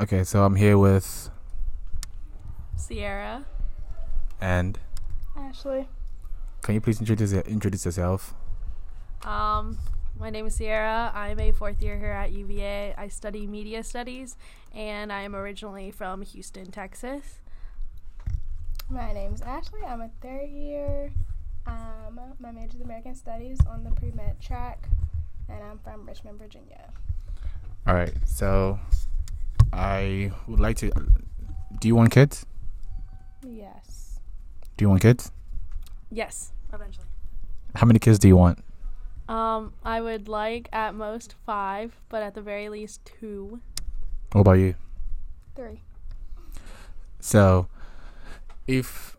Okay, so I'm here with Sierra. and Ashley. can you please introduce introduce yourself? Um, my name is Sierra. I'm a fourth year here at UVA. I study media studies, and I am originally from Houston, Texas. My name is Ashley. I'm a third year. Um, my major is American Studies on the pre med track, and I'm from Richmond, Virginia. All right, so I would like to. Do you want kids? Yes. Do you want kids? Yes, eventually. How many kids do you want? Um, I would like at most five, but at the very least two. What about you? Three. So, if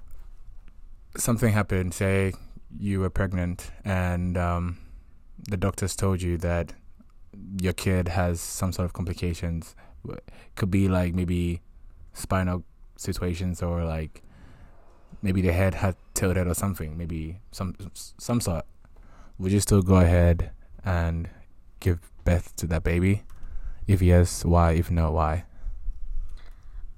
something happened, say you were pregnant and um, the doctors told you that your kid has some sort of complications, could be like maybe spinal situations or like maybe the head had tilted or something, maybe some some sort. Would you still go ahead and give birth to that baby? If yes, why? If no, why?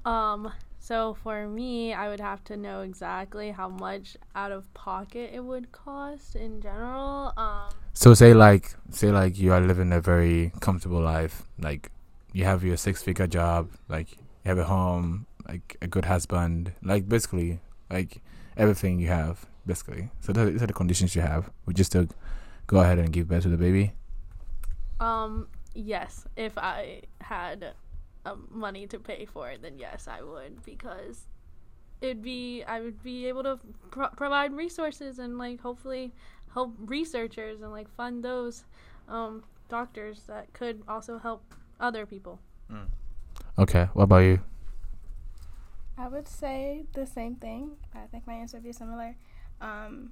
Um, so for me, I would have to know exactly how much out of pocket it would cost in general. Um, So say like say like you are living a very comfortable life, like you have your six figure job, like you have a home, like a good husband, like basically like everything you have, basically. So these are the conditions you have. Would you still go ahead and give birth to the baby? Um, yes, if I had um, money to pay for it, then yes, I would because it'd be I would be able to pro- provide resources and like hopefully help researchers and like fund those um, doctors that could also help other people. Okay. What about you? I would say the same thing. I think my answer would be similar. Um,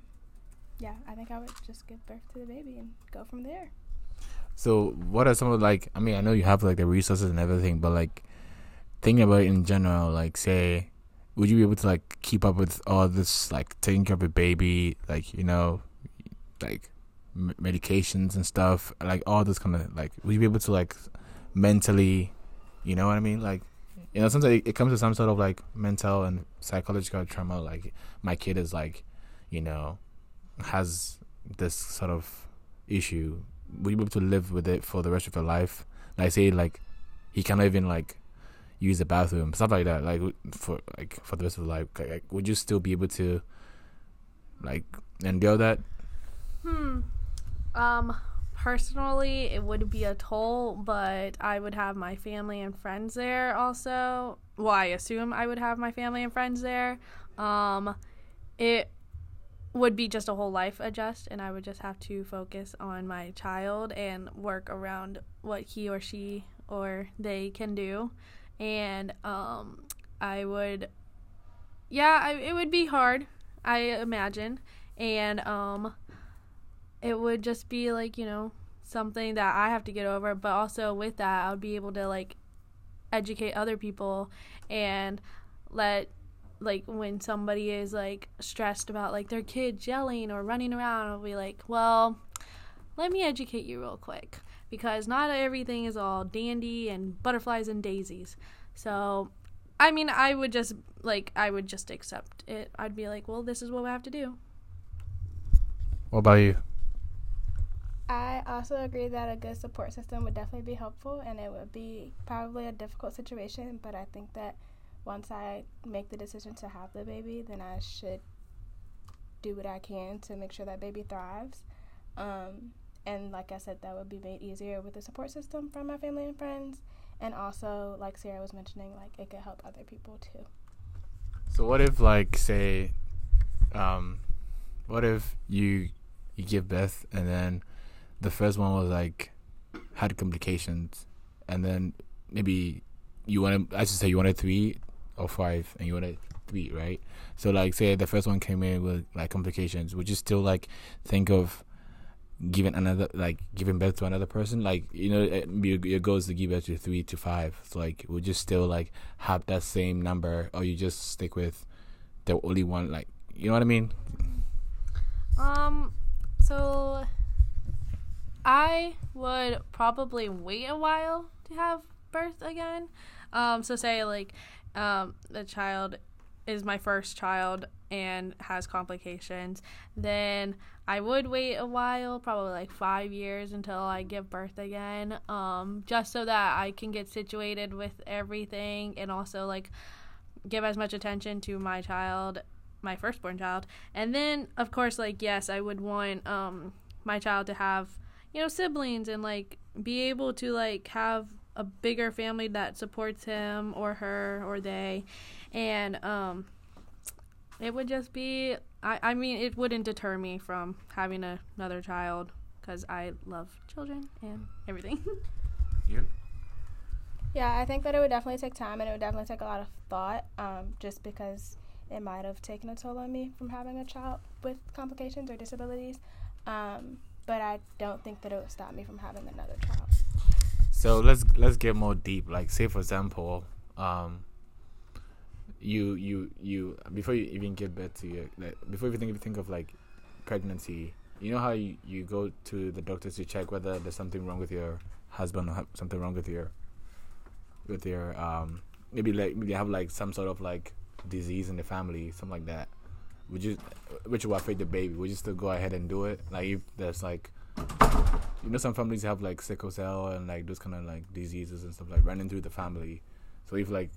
yeah, I think I would just give birth to the baby and go from there. So what are some of like I mean I know you have like the resources and everything, but like thinking about it in general, like say would you be able to like keep up with all this like taking care of a baby, like you know, like m- medications and stuff, like all this kind of like would you be able to like mentally, you know what I mean? Like you know sometimes it, comes to some sort of like mental and psychological trauma. Like my kid is like, you know, has this sort of issue will you be able to live with it for the rest of your life? Like say like he cannot even like use the bathroom, stuff like that. Like for like for the rest of life, like, would you still be able to like endure that? Hmm. Um, personally, it would be a toll, but I would have my family and friends there also. Well, I assume I would have my family and friends there. Um, it would be just a whole life adjust, and I would just have to focus on my child and work around what he or she or they can do. And um, I would, yeah, I, it would be hard, I imagine. And um, it would just be like you know something that i have to get over but also with that i would be able to like educate other people and let like when somebody is like stressed about like their kid yelling or running around i'll be like well let me educate you real quick because not everything is all dandy and butterflies and daisies. So i mean i would just like i would just accept it. I'd be like well this is what we have to do. What about you? I also agree that a good support system would definitely be helpful, and it would be probably a difficult situation. But I think that once I make the decision to have the baby, then I should do what I can to make sure that baby thrives. Um, and like I said, that would be made easier with the support system from my family and friends, and also like Sarah was mentioning, like it could help other people too. So what if like say, um, what if you you give birth and then the first one was like had complications, and then maybe you wanted I should say you wanted three or five and you wanted three, right? So like say the first one came in with like complications, would you still like think of giving another like giving birth to another person? Like you know your, your goal is to give birth to three to five. So like would you still like have that same number, or you just stick with the only one? Like you know what I mean? Um, so I would probably wait a while to have birth again. Um, so say like um, the child is my first child and has complications, then I would wait a while, probably like five years until I give birth again, um, just so that I can get situated with everything and also like give as much attention to my child, my firstborn child. And then, of course, like, yes, I would want um, my child to have, you know, siblings and like be able to like have a bigger family that supports him or her or they. And, um, it would just be I, I mean it wouldn't deter me from having a, another child because i love children and everything You? Yeah, I think that it would definitely take time and it would definitely take a lot of thought, um, just because it might have taken a toll on me from having a child with complications or disabilities. Um, but I don't think that it would stop me from having another child. So let's let's get more deep. Like, say for example, um, you you you before you even give birth to your like before you even think of like pregnancy, you know how you, you go to the doctors to check whether there's something wrong with your husband or something wrong with your with your um maybe like maybe you have like some sort of like disease in the family, something like that. Would you, which will affect the baby? Would you still go ahead and do it? Like if there's like, you know, some families have like sickle cell and like those kind of like diseases and stuff like running through the family. So if like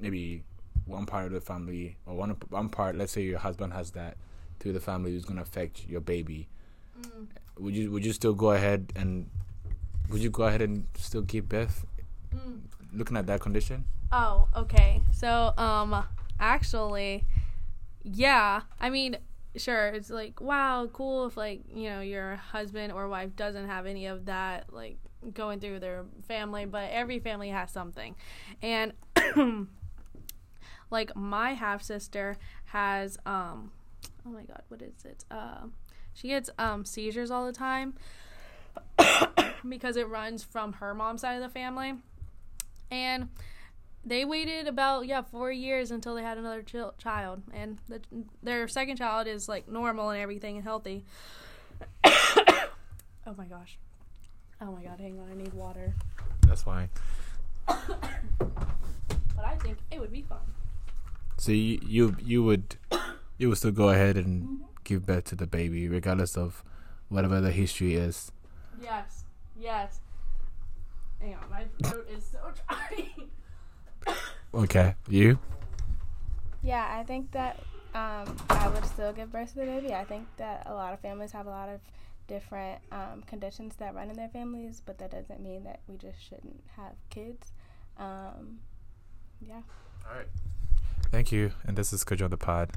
maybe one part of the family or one one part, let's say your husband has that through the family, who's gonna affect your baby. Would you would you still go ahead and would you go ahead and still give birth, looking at that condition? Oh, okay. So, um, actually, yeah. I mean, sure, it's like, wow, cool if, like, you know, your husband or wife doesn't have any of that, like, going through their family, but every family has something. And, like, my half sister has, um, oh my god, what is it? Uh, she gets, um, seizures all the time because it runs from her mom's side of the family. And, they waited about yeah four years until they had another chil- child. And the, their second child is like normal and everything and healthy. Oh my gosh. Oh my god hang on i need water. That's fine. but i think it would be fun. So you you, you would you would still go ahead and mm-hmm. give birth to the baby regardless of whatever the history is. yes yes. Hang on my throat is so dry Okay, you? Yeah, I think that um, I would still give birth to the baby. I think that a lot of families have a lot of different um, conditions that run in their families, but that doesn't mean that we just shouldn't have kids. Um, yeah. All right. Thank you, and this is Coach on the Pod.